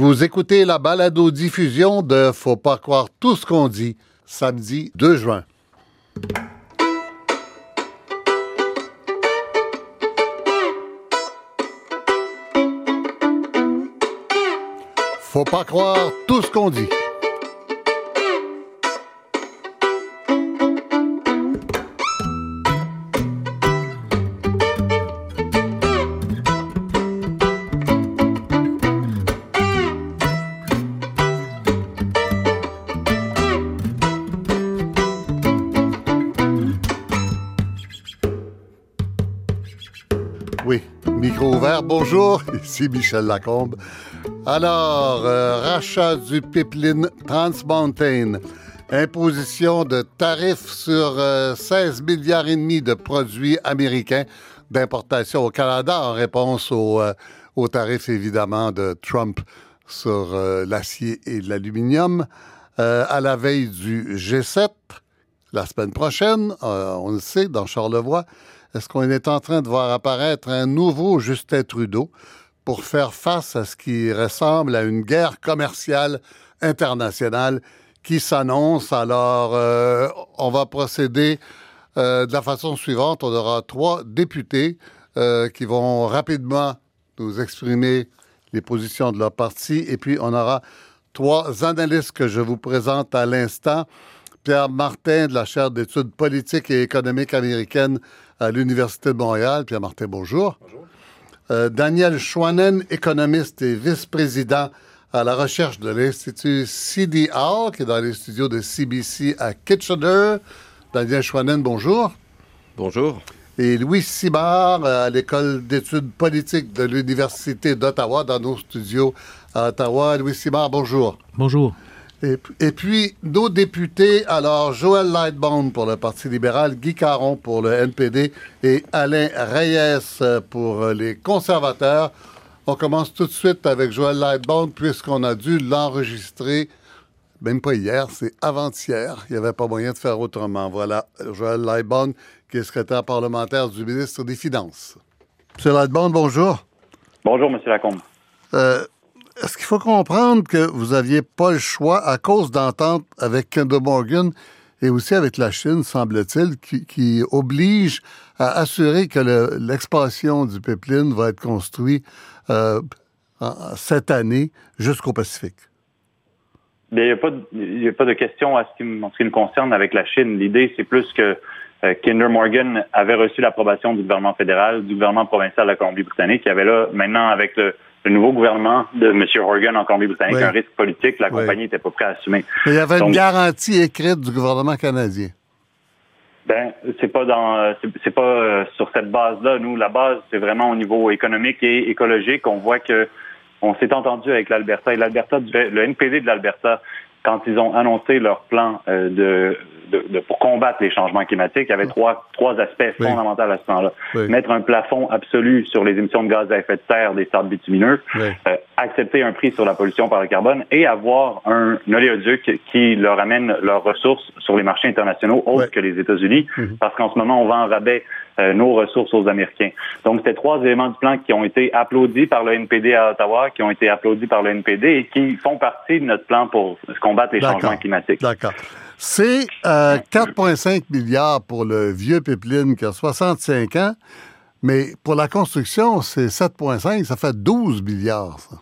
Vous écoutez la balado-diffusion de Faut pas croire tout ce qu'on dit, samedi 2 juin. Faut pas croire tout ce qu'on dit. Bonjour, ici Michel Lacombe. Alors, euh, rachat du pipeline Trans Mountain, imposition de tarifs sur euh, 16 milliards et demi de produits américains d'importation au Canada en réponse aux, euh, tarifs évidemment de Trump sur euh, l'acier et l'aluminium. Euh, à la veille du G7, la semaine prochaine, euh, on le sait, dans Charlevoix, est-ce qu'on est en train de voir apparaître un nouveau Justin Trudeau pour faire face à ce qui ressemble à une guerre commerciale internationale qui s'annonce? Alors, euh, on va procéder euh, de la façon suivante. On aura trois députés euh, qui vont rapidement nous exprimer les positions de leur parti. Et puis, on aura trois analystes que je vous présente à l'instant. Pierre Martin de la chaire d'études politiques et économiques américaines à l'Université de Montréal. Pierre Martin, bonjour. Bonjour. Euh, Daniel Schwanen, économiste et vice-président à la recherche de l'Institut CDR, qui est dans les studios de CBC à Kitchener. Daniel Schwanen, bonjour. Bonjour. Et Louis Simard à l'École d'études politiques de l'Université d'Ottawa, dans nos studios à Ottawa. Louis Simard, bonjour. Bonjour. Et, et, puis, nos députés, alors Joël Lightbone pour le Parti libéral, Guy Caron pour le NPD et Alain Reyes pour les conservateurs. On commence tout de suite avec Joël Lightbone puisqu'on a dû l'enregistrer, même pas hier, c'est avant-hier. Il n'y avait pas moyen de faire autrement. Voilà, Joël Lightbone, qui est secrétaire parlementaire du ministre des Finances. M. Lightbone, bonjour. Bonjour, M. Lacombe. Euh, est-ce qu'il faut comprendre que vous n'aviez pas le choix à cause d'entente avec Kinder Morgan et aussi avec la Chine, semble-t-il, qui, qui, oblige à assurer que l'expansion du pipeline va être construite euh, cette année jusqu'au Pacifique? Il n'y a, pas de question à ce qui, en ce qui me concerne avec la Chine. L'idée, c'est plus que euh, Kinder Morgan avait reçu l'approbation du gouvernement fédéral, du gouvernement provincial de la Colombie-Britannique. Y avait là, maintenant, avec le, le nouveau gouvernement de M. Horgan en Colombie-Britannique, oui. un risque politique, la compagnie n'était oui. pas prête à assumer. Mais il y avait Donc, une garantie écrite du gouvernement canadien. Ben, c'est pas dans, c'est pas euh, sur cette base-là. Nous, la base, c'est vraiment au niveau économique et écologique. On voit que on s'est entendu avec l'Alberta et l'Alberta, le NPD de l'Alberta, quand ils ont annoncé leur plan euh, de, de, de, pour combattre les changements climatiques, il y avait trois, trois aspects oui. fondamentaux à ce plan-là. Oui. Mettre un plafond absolu sur les émissions de gaz à effet de serre des sables bitumineux, oui. euh, accepter un prix sur la pollution par le carbone et avoir un, oléoduc qui leur amène leurs ressources sur les marchés internationaux autres que les États-Unis, mm -hmm. parce qu'en ce moment, on vend en rabais euh, nos ressources aux Américains. Donc, c'était trois éléments du plan qui ont été applaudis par le NPD à Ottawa, qui ont été applaudis par le NPD et qui font partie de notre plan pour combattre les changements climatiques. D'accord. C'est euh, 4,5 milliards pour le vieux pipeline qui a 65 ans, mais pour la construction, c'est 7,5, ça fait 12 milliards. Ça.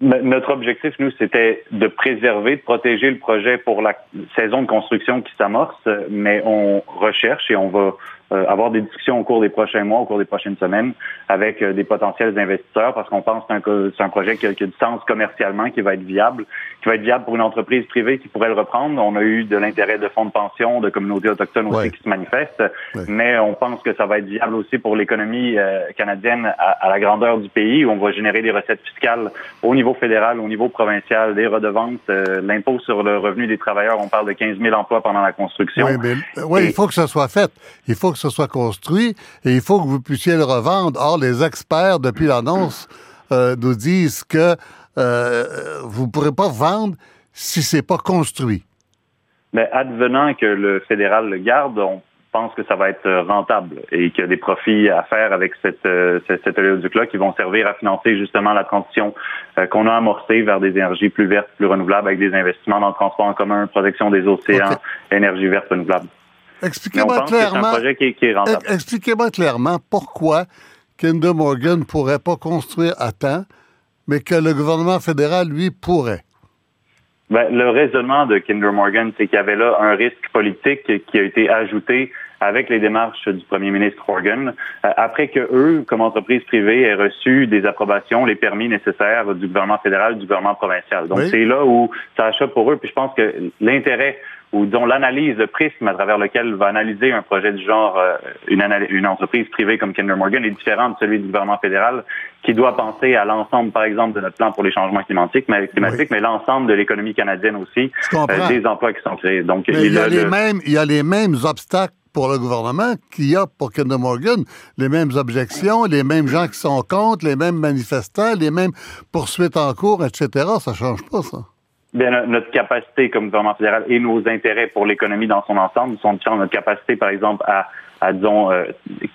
Notre objectif, nous, c'était de préserver, de protéger le projet pour la saison de construction qui s'amorce, mais on recherche et on va avoir des discussions au cours des prochains mois, au cours des prochaines semaines, avec euh, des potentiels investisseurs, parce qu'on pense que c'est un, un, projet qui a, qui a, du sens commercialement, qui va être viable, qui va être viable pour une entreprise privée qui pourrait le reprendre. On a eu de l'intérêt de fonds de pension, de communautés autochtones aussi ouais. qui se manifestent, ouais. mais on pense que ça va être viable aussi pour l'économie euh, canadienne à, à, la grandeur du pays, où on va générer des recettes fiscales au niveau fédéral, au niveau provincial, des redevances, euh, l'impôt sur le revenu des travailleurs. On parle de 15 000 emplois pendant la construction. Oui, mais, oui, Et, il faut que ça soit fait. Il faut que ce soit construit et il faut que vous puissiez le revendre. Or, les experts, depuis l'annonce, euh, nous disent que euh, vous ne pourrez pas vendre si c'est pas construit. Mais advenant que le fédéral le garde, on pense que ça va être rentable et qu'il y a des profits à faire avec cette, cet oléoduc-là qui vont servir à financer justement la transition qu'on a amorcée vers des énergies plus vertes, plus renouvelables avec des investissements dans le transport en commun, protection des océans, énergie verte renouvelable. Expliquez-moi clairement. Expliquez-moi clairement pourquoi Kinder Morgan ne pourrait pas construire à temps, mais que le gouvernement fédéral, lui, pourrait. Ben, le raisonnement de Kinder Morgan, c'est qu'il y avait là un risque politique qui a été ajouté avec les démarches du premier ministre Morgan, euh, après que eux, comme entreprise privée, aient reçu des approbations, les permis nécessaires du gouvernement fédéral, du gouvernement provincial. Donc, c'est là où ça achète pour eux. Puis je pense que l'intérêt ou dont l'analyse, le prisme à travers lequel va analyser un projet du genre euh, une, une entreprise privée comme Kinder Morgan est différent de celui du gouvernement fédéral qui doit penser à l'ensemble, par exemple, de notre plan pour les changements climatiques, mais, climatiques, mais l'ensemble de l'économie canadienne aussi, euh, des emplois qui sont créés. Donc, il, y a, les mêmes, il y a les mêmes obstacles pour le gouvernement qu'il y a pour Kinder Morgan. Les mêmes objections, les mêmes gens qui sont contre, les mêmes manifestants, les mêmes poursuites en cours, etc. Ça change pas, ça. Bien, notre capacité comme gouvernement fédéral et nos intérêts pour l'économie dans son ensemble sont différents. Notre capacité, par exemple, à, à disons, euh,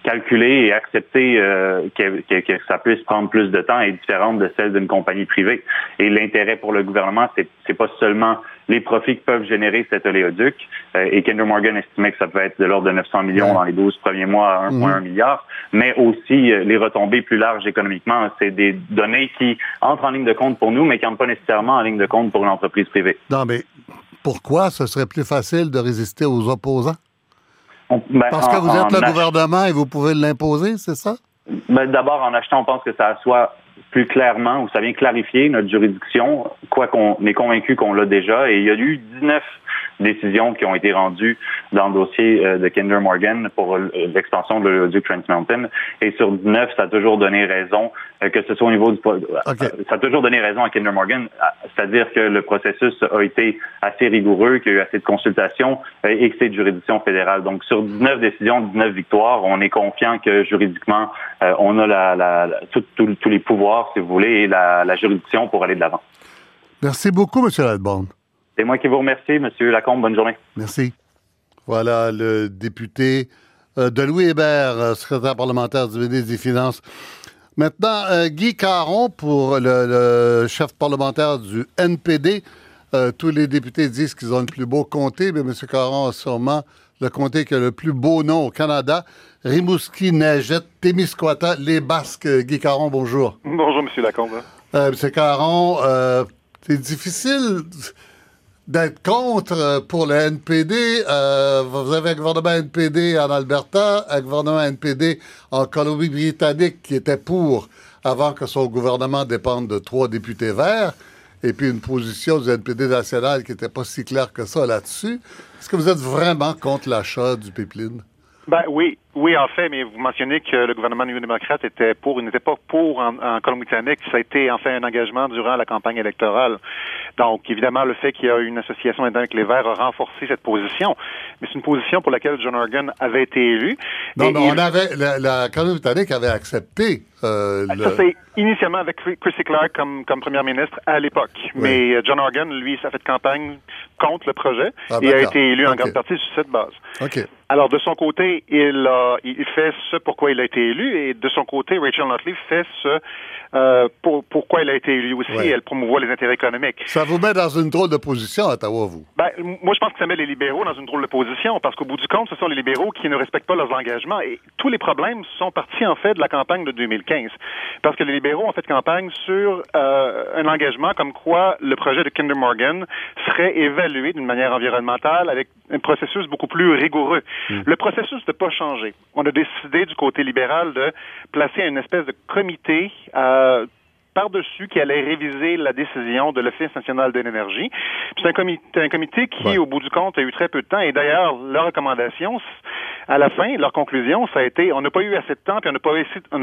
calculer et accepter euh, que, que, ça puisse prendre plus de temps est différente de celle d'une compagnie privée. Et l'intérêt pour le gouvernement, c'est, c'est pas seulement les profits que peuvent générer cet oléoduc. Euh, et Kinder Morgan estimait que ça peut être de l'ordre de 900 millions dans les 12 premiers mois à 1,1 mhm. milliard, mais aussi les retombées plus larges économiquement. C'est des données qui entrent en ligne de compte pour nous, mais qui n'entrent pas nécessairement en ligne de compte pour une entreprise privée. Non, mais pourquoi ce serait plus facile de résister aux opposants? Ben, Parce que vous êtes le gouvernement et vous pouvez l'imposer, c'est ça? Ben, D'abord, en achetant, on pense que ça soit plus clairement, ou ça vient clarifier notre juridiction, quoi qu'on est convaincu qu'on l'a déjà. Et il y a eu 19 décisions qui ont été rendues dans le dossier euh, de Kinder Morgan pour euh, l'expansion de l'oléoduc Trans Mountain. Et sur 19, ça a toujours donné raison, euh, que ce soit au niveau du... Ça a toujours donné raison à Kinder Morgan, c'est-à-dire que le processus a été assez rigoureux, qu'il y a eu assez de consultations et que c'est de juridiction fédérale. Donc, sur 19 décisions, 19 victoires, on est confiant que juridiquement, on a la, tous les pouvoirs, si vous voulez, et la, juridiction pour aller de l'avant. Merci beaucoup, M. Ladborn. C'est moi qui vous remercie, M. Lacombe. Bonne journée. Merci. Voilà le député euh, de Louis Hébert, euh, secrétaire parlementaire du ministre des Finances. Maintenant, euh, Guy Caron, pour le, chef parlementaire du NPD. tous les députés disent qu'ils ont le plus beau comté, mais M. Caron a sûrement le comté qui a le plus beau nom au Canada. Rimouski, Neigette, Témiscouata, les Basques. Guy Caron, bonjour. Bonjour, M. Lacombe. M. Caron, c'est difficile d'être contre euh, pour le NPD. Euh, vous avez un gouvernement NPD en Alberta, un gouvernement NPD en Colombie-Britannique qui était pour avant que son gouvernement dépende de trois députés verts, et puis une position du NPD national qui n'était pas si claire que ça là-dessus. Est-ce que vous êtes vraiment contre l'achat du pipeline? Ben oui, oui, en fait, mais vous mentionnez que le gouvernement néo-démocrate était pour, il n'était pas pour en, en Colombie-Britannique. Ça a été en fait un engagement durant la campagne électorale. Donc, évidemment, le fait qu'il y a une association avec les Verts a renforcé cette position. Mais c'est une position pour laquelle John Organ avait été élu. Non, mais on avait, la, la Colombie-Britannique avait accepté. Euh, Ça, c'est initialement avec Chrissy Clark comme, comme première ministre à l'époque. Mais euh, John Organ, lui, ça fait campagne contre le projet ah, et a été élu en grande partie sur cette base. OK. Alors, de son côté, il, a, il fait ce pourquoi il a été élu, et de son côté, Rachel Notley fait ce euh, pour, pourquoi elle a été élue aussi. Elle promouvoit les intérêts économiques. Ça vous met dans une drôle de position, Ottawa, vous? Ben, moi, je pense que ça met les libéraux dans une drôle de position parce qu'au bout du compte, ce sont les libéraux qui ne respectent pas leurs engagements. Et tous les problèmes sont partis, en fait, de la campagne de 2015. Parce que les libéraux ont fait campagne sur euh, un engagement comme quoi le projet de Kinder Morgan serait évalué d'une manière environnementale avec un processus beaucoup plus rigoureux. Hmm. Le processus n'a pas changé. On a décidé du côté libéral de placer une espèce de comité euh, par-dessus qui allait réviser la décision de l'Office national de l'énergie. C'est un comité, un comité qui, au bout du compte, a eu très peu de temps. Et d'ailleurs, leur recommandation, à la fin, leur conclusion, ça a été on n'a pas eu assez de temps, puis on n'a pas,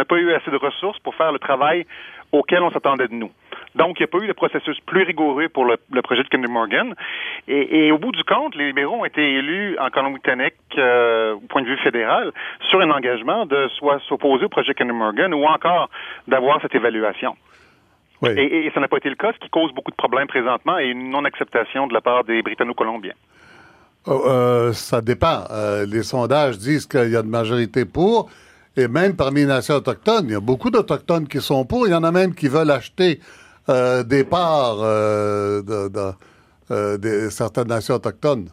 pas eu assez de ressources pour faire le travail auquel on s'attendait de nous. Donc, il n'y a pas eu de processus plus rigoureux pour le, projet de Kinder Morgan. Et, au bout du compte, les libéraux ont été élus en Colombie-Britannique, euh, au point de vue fédéral, sur un engagement de soit s'opposer au projet Kinder Morgan ou encore d'avoir cette évaluation. Et, ça n'a pas été le cas, ce qui cause beaucoup de problèmes présentement et une non-acceptation de la part des Britanno-Colombiens. Oh, euh, ça dépend. les sondages disent qu'il y a une majorité pour. Et même parmi les nations autochtones, il y a beaucoup d'Autochtones qui sont pour. Il y en a même qui veulent acheter des parts de, certaines nations autochtones.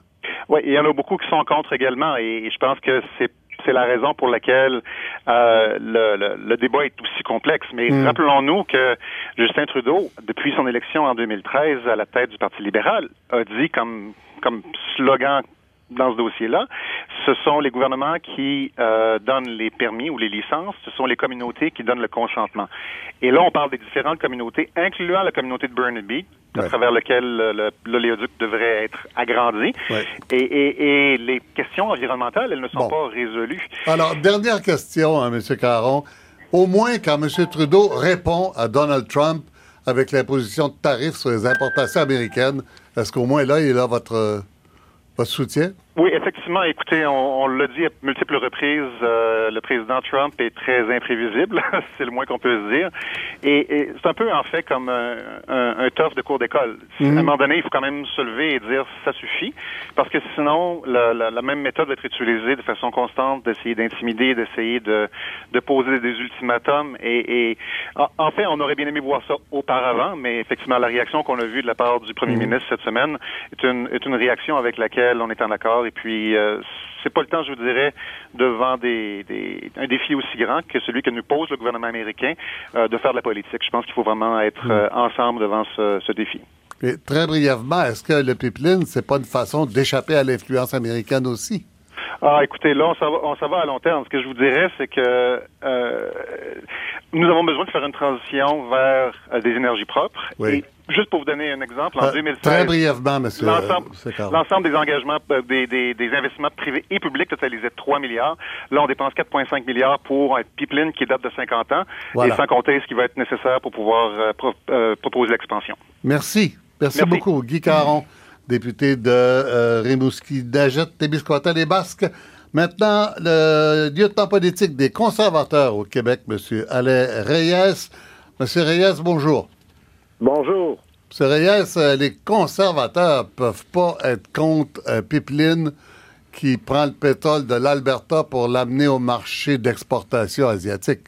Oui, il y en a beaucoup qui sont contre également. Et je pense que c'est c'est la raison pour laquelle euh, le, le, débat est aussi complexe. Mais mm. rappelons-nous que Justin Trudeau, depuis son élection en 2013 à la tête du Parti libéral, a dit comme, comme slogan dans ce dossier-là, ce sont les gouvernements qui euh, donnent les permis ou les licences, ce sont les communautés qui donnent le consentement. Et là, on parle des différentes communautés, incluant la communauté de Burnaby, à travers lequel l'oléoduc devrait être agrandi. Et, les questions environnementales, elles ne sont pas résolues. Alors, dernière question, hein, M. Caron. Au moins, quand M. Trudeau répond à Donald Trump avec l'imposition de tarifs sur les importations américaines, est-ce qu'au moins là, il a votre, votre soutien? Oui, effectivement. Écoutez, on, l'a dit à multiples reprises, euh, le président Trump est très imprévisible, c'est le moins qu'on peut se dire. Et, c'est un peu en fait comme un, un, un de cours d'école. À un moment donné, il faut quand même se lever et dire ça suffit, parce que sinon, la, la, même méthode va être utilisée de façon constante, d'essayer d'intimider, d'essayer de, de poser des ultimatums. Et, et en fait, on aurait bien aimé voir ça auparavant, mais effectivement, la réaction qu'on a vue de la part du premier mhm. ministre cette semaine est une, est une réaction avec laquelle on est en accord et puis, euh, c'est pas le temps, je vous dirais, devant des, un défi aussi grand que celui que nous pose le gouvernement américain euh, de faire de la politique. Je pense qu'il faut vraiment être hmm. euh, ensemble devant ce, défi. Et très brièvement, est-ce que le pipeline, c'est pas une façon d'échapper à l'influence américaine aussi? Ah, écoutez, là, on s'en va, à long terme. Ce que je vous dirais, c'est que nous avons besoin de faire une transition vers des énergies propres. Oui. Juste pour vous donner un exemple, en 2016... Très brièvement, monsieur. L'ensemble des engagements, euh, des, des, des, investissements privés et publics totalisaient 3 milliards. Là, on dépense 4,5 milliards pour un pipeline qui date de 50 ans, et sans compter ce qui va être nécessaire pour pouvoir euh, euh, proposer l'expansion. Merci. Merci. beaucoup, Guy Caron, député de Rimouski, d'Agette, Témiscouata, les Basques. Maintenant, le lieutenant politique des conservateurs au Québec, monsieur Alain Reyes. Monsieur Reyes, bonjour. Bonjour. M. Reyes, euh, les conservateurs peuvent pas être contre un pipeline qui prend le pétrole de l'Alberta pour l'amener au marché d'exportation asiatique.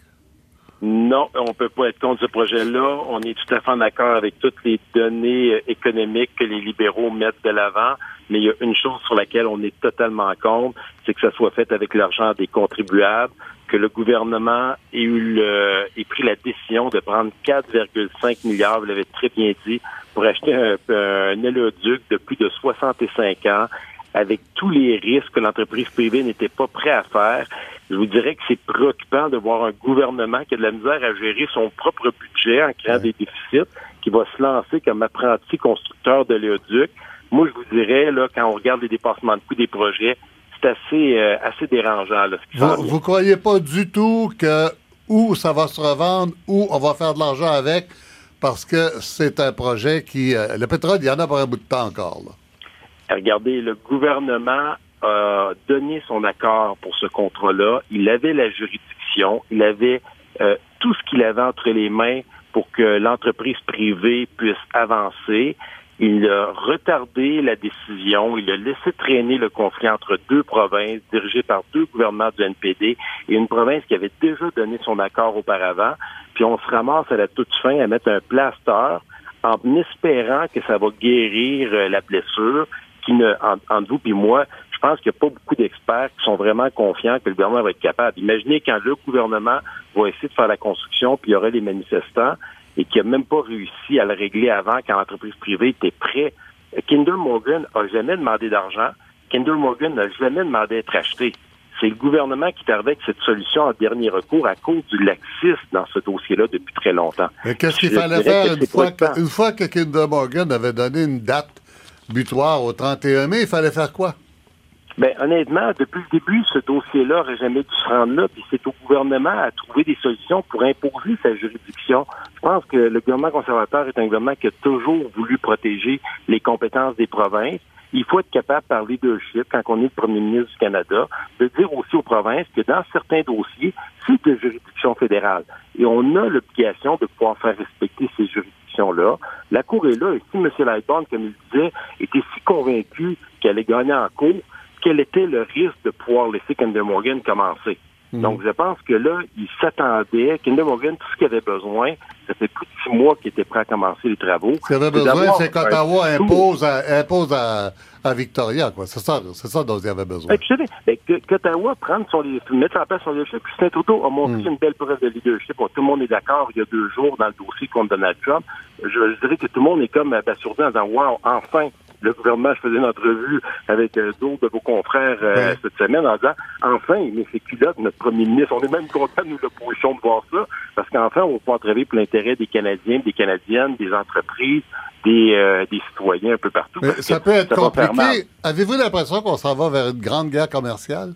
Non, on ne peut pas être contre ce projet-là. On est tout à fait en accord avec toutes les données euh, économiques que les libéraux mettent de l'avant. Mais il y a une chose sur laquelle on est totalement contre, c'est que ça soit fait avec l'argent des contribuables que le gouvernement ait, eu le, ait pris la décision de prendre 4,5 milliards, vous l'avez très bien dit, pour acheter un, un éloduc de plus de 65 ans avec tous les risques que l'entreprise privée n'était pas prêt à faire. Je vous dirais que c'est préoccupant de voir un gouvernement qui a de la misère à gérer son propre budget en créant des déficits, qui va se lancer comme apprenti constructeur de l'éoduc. Moi, je vous dirais, là, quand on regarde les dépassements de coûts des projets, c'est assez, euh, assez dérangeant. Là, vous, ne croyez pas du tout que où ça va se revendre, où on va faire de l'argent avec, parce que c'est un projet qui... Euh, le pétrole, il y en a pour un bout de temps encore. Regardez, le gouvernement a donné son accord pour ce contrat-là. Il avait la juridiction, il avait euh, tout ce qu'il avait entre les mains pour que l'entreprise privée puisse avancer. Il a retardé la décision, il a laissé traîner le conflit entre deux provinces dirigées par deux gouvernements du NPD et une province qui avait déjà donné son accord auparavant. Puis on se ramasse à la toute fin à mettre un plaster en espérant que ça va guérir euh, la blessure qui ne, entre vous et moi, je pense qu'il n'y a pas beaucoup d'experts qui sont vraiment confiants que le gouvernement va être capable. Imaginez quand le gouvernement va essayer de faire la construction, puis il y aurait les manifestants, et qui n'a même pas réussi à le régler avant quand l'entreprise privée était prête. Kinder Morgan n'a jamais demandé d'argent. Kinder Morgan n'a jamais demandé d'être acheté. C'est le gouvernement qui tardait avec cette solution en dernier recours à cause du laxisme dans ce dossier-là depuis très longtemps. Mais qu'est-ce qu'il fallait faire une fois, que, une fois que Kinder Morgan avait donné une date butoir au 31 mai, il fallait faire quoi? Ben, honnêtement, depuis le début, ce dossier-là n'aurait jamais dû se rendre là, puis c'est au gouvernement à trouver des solutions pour imposer sa juridiction. Je pense que le gouvernement conservateur est un gouvernement qui a toujours voulu protéger les compétences des provinces. Il faut être capable par leadership, quand on est le premier ministre du Canada, de dire aussi aux provinces que dans certains dossiers, c'est de juridiction fédérale. Et on a l'obligation de pouvoir faire respecter ces juridictions La Cour est là, et si M. Lightbourne, comme il disait, était si convaincu qu'elle allait gagner en cours, quel était le risque de pouvoir laisser Kinder Morgan commencer? Hmm. Donc, je pense que là, il s'attendait. Kinder Morgan, tout ce qu'il avait besoin, ça fait plus de six mois qu'il était prêt à commencer les travaux. Ce qu'il avait besoin, c'est qu'Ottawa impose, à, impose à, à Victoria, quoi. C'est ça, c'est ça dont il avait besoin. Ben, qu'Ottawa prenne son, mettre en place son leadership. Saint-Trudeau a montré hmm. une belle preuve de leadership. tout le monde est d'accord il y a deux jours dans le dossier contre Donald Trump. Je, dirais que tout le monde est comme abasourdi en disant, wow, enfin, le gouvernement, je faisais une entrevue avec euh, d'autres de vos confrères euh, cette semaine en disant enfin, mais c'est culotte, notre premier ministre? On est même content, nous, l'opposition, de voir ça, parce qu'enfin, on va pouvoir travailler pour l'intérêt des Canadiens, des Canadiennes, des entreprises, des, euh, des citoyens un peu partout. ça peut être compliqué. Avez-vous l'impression qu'on s'en va vers une grande guerre commerciale?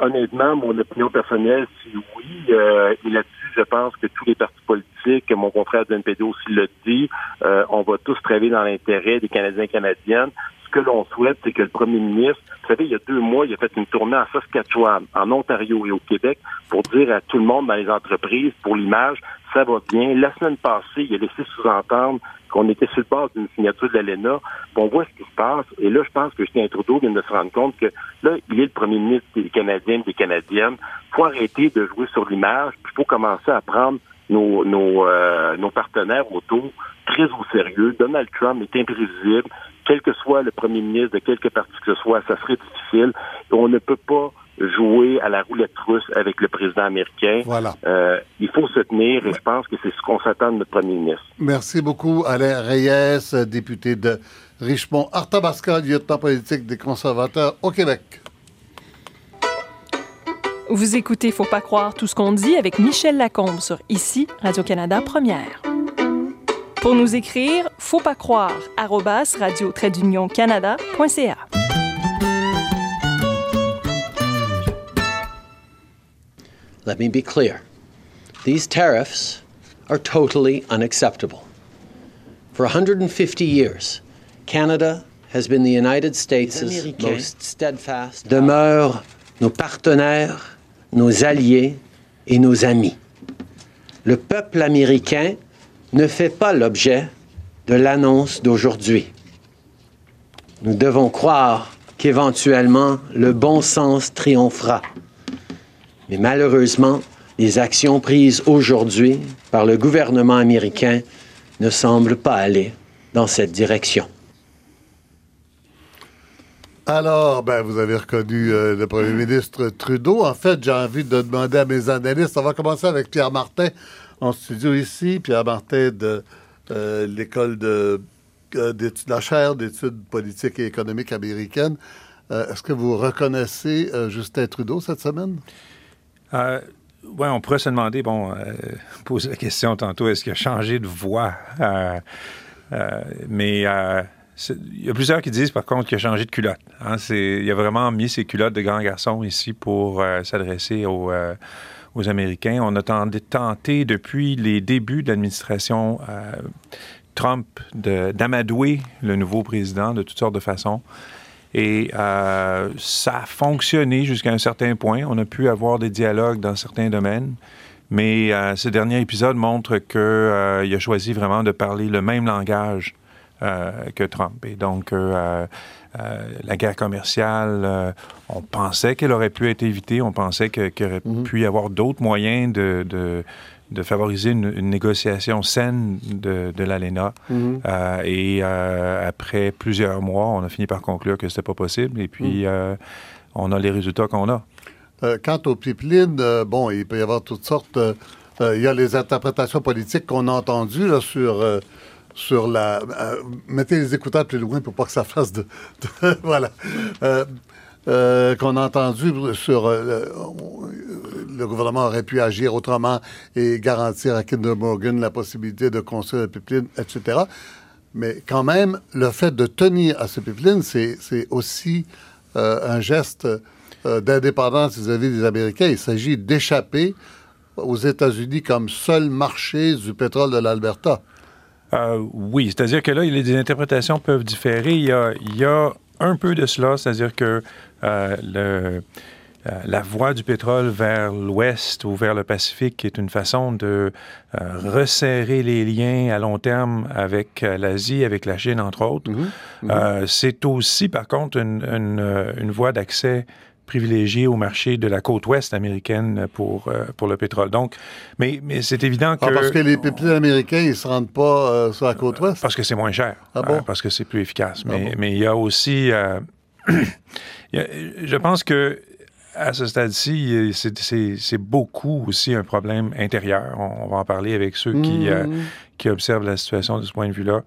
honnêtement, mon opinion personnelle, c'est oui. et là-dessus, je pense que tous les partis politiques, mon confrère de NPD aussi le dit, euh, on va tous travailler dans l'intérêt des Canadiens et Canadiennes. Que l'on souhaite, c'est que le premier ministre, vous savez, il y a deux mois, il a fait une tournée en Saskatchewan, en Ontario et au Québec pour dire à tout le monde dans les entreprises, pour l'image, ça va bien. La semaine passée, il a laissé sous-entendre qu'on était sur le bord d'une signature de l'ALENA. On voit ce qui se passe. Et là, je pense que Justin Trudeau vient de se rendre compte que là, il est le premier ministre des Canadiens des Canadiennes. Il faut arrêter de jouer sur l'image. Il faut commencer à prendre nos, nos, euh, nos partenaires autour très au sérieux. Donald Trump est imprévisible. Quel que soit le premier ministre de quelque parti que ce soit, ça serait difficile. On ne peut pas jouer à la roulette russe avec le président américain. Voilà. Euh, il faut se tenir et je pense que c'est ce qu'on s'attend de notre premier ministre. Merci beaucoup, Alain Reyes, député de Richmond. Arthabasca, lieutenant politique des conservateurs au Québec. Vous écoutez Faut pas croire tout ce qu'on dit avec Michel Lacombe sur Ici, Radio-Canada Première. Pour nous écrire, faut pas croire, radio canadaca Let me be clear. These tariffs are totally unacceptable. For 150 years, Canada has been the United States' most steadfast. Demeurent nos partenaires, nos alliés et nos amis. Le peuple américain ne fait pas l'objet de l'annonce d'aujourd'hui. Nous devons croire qu'éventuellement le bon sens triomphera mais malheureusement, les actions prises aujourd'hui par le gouvernement américain ne semblent pas aller dans cette direction. Alors, ben, vous avez reconnu euh, le premier ministre Trudeau. En fait, j'ai envie de demander à mes analystes. On va commencer avec Pierre Martin en studio ici. Pierre Martin de euh, l'école de, euh, la chaire d'études politiques et économiques américaines. est-ce que vous reconnaissez Justin Trudeau cette semaine? Euh, oui, on pourrait se demander, bon, euh, poser la question tantôt, est-ce qu'il a changé de voix? Euh, euh, mais il y a plusieurs qui disent, par contre, qu'il a changé de culotte. Hein. il a vraiment mis ses culottes de grand garçon ici pour s'adresser aux, aux, Américains. On a tenté, depuis les débuts de l'administration Trump d'amadouer le nouveau président de toutes sortes de façons. Et euh, ça a fonctionné jusqu'à un certain point. On a pu avoir des dialogues dans certains domaines. Mais euh, ce dernier épisode montre qu'il euh, a choisi vraiment de parler le même langage que Trump. Et donc, la guerre commerciale, on pensait qu'elle aurait pu être évitée. On pensait qu'il aurait mm-hmm. pu y avoir d'autres moyens de de favoriser une, négociation saine de, de l'ALENA. Mhm. Euh, et euh, après plusieurs mois, on a fini par conclure que c'était pas possible. Et puis, mhm. euh, on a les résultats qu'on a. quant aux pipelines, bon, il peut y avoir toutes sortes. il y a les interprétations politiques qu'on a entendues là, sur sur la. mettez les écouteurs plus loin pour pas que ça fasse de. voilà. Euh, qu'on a entendu sur euh, le gouvernement aurait pu agir autrement et garantir à Kinder Morgan la possibilité de construire la pipeline, etc. Mais quand même, le fait de tenir à ce pipeline, c'est aussi euh, un geste d'indépendance vis-à-vis des Américains. Il s'agit d'échapper aux États-Unis comme seul marché du pétrole de l'Alberta. Oui, c'est-à-dire que là, les interprétations peuvent différer. Il y a, il y a un peu de cela, c'est-à-dire que euh, euh, la voie du pétrole vers l'ouest ou vers le Pacifique est une façon de euh, resserrer les liens à long terme avec euh, l'Asie, avec la Chine, entre autres. Mhm. Euh, c'est aussi, par contre, une, une, euh, une voie d'accès privilégiée au marché de la côte ouest américaine pour, euh, pour le pétrole. Donc, mais, mais c'est évident que... Ah, parce que les pipelines américains, ils ne se rendent pas euh, sur la côte ouest? Parce que c'est moins cher. Ah bon? Euh, parce que c'est plus efficace. Ah Mais, bon? mais il y a aussi. euh, il y a- je pense que à ce stade-ci, c'est- beaucoup aussi un problème intérieur. On, on va en parler avec ceux qui, euh, Mhm. qui observent la situation de ce point de vue-là.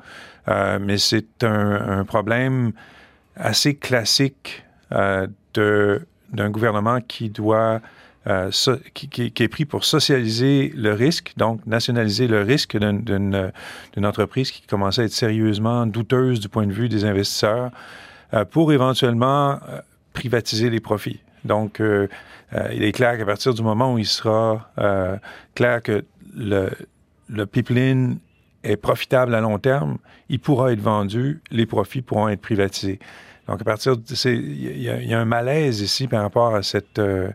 Mais c'est un, un problème assez classique d'un gouvernement qui doit euh, qui, est pris pour socialiser le risque, donc nationaliser le risque d'une- entreprise qui commence à être sérieusement douteuse du point de vue des investisseurs, euh, pour éventuellement euh, privatiser les profits. Donc, il est clair qu'à partir du moment où il sera clair que le, le pipeline est profitable à long terme, il pourra être vendu, les profits pourront être privatisés. Donc, à partir de... Il y, a- il y a un malaise ici par rapport à, cette, euh,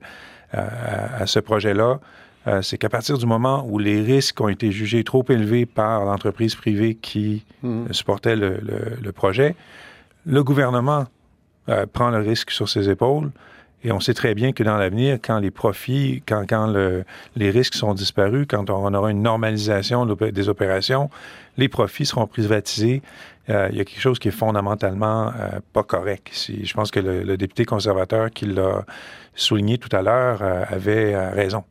à, à ce projet-là. Euh, c'est qu'à partir du moment où les risques ont été jugés trop élevés par l'entreprise privée qui Mhm. supportait le, le- le projet, le gouvernement euh, prend le risque sur ses épaules. Et on sait très bien que dans l'avenir, quand les profits, quand, quand le- les risques sont disparus, quand on aura une normalisation des opérations, les profits seront privatisés. Euh, il y a quelque chose qui est fondamentalement euh, pas correct. ici. je pense que le, député conservateur qui l'a souligné tout à l'heure euh, avait raison.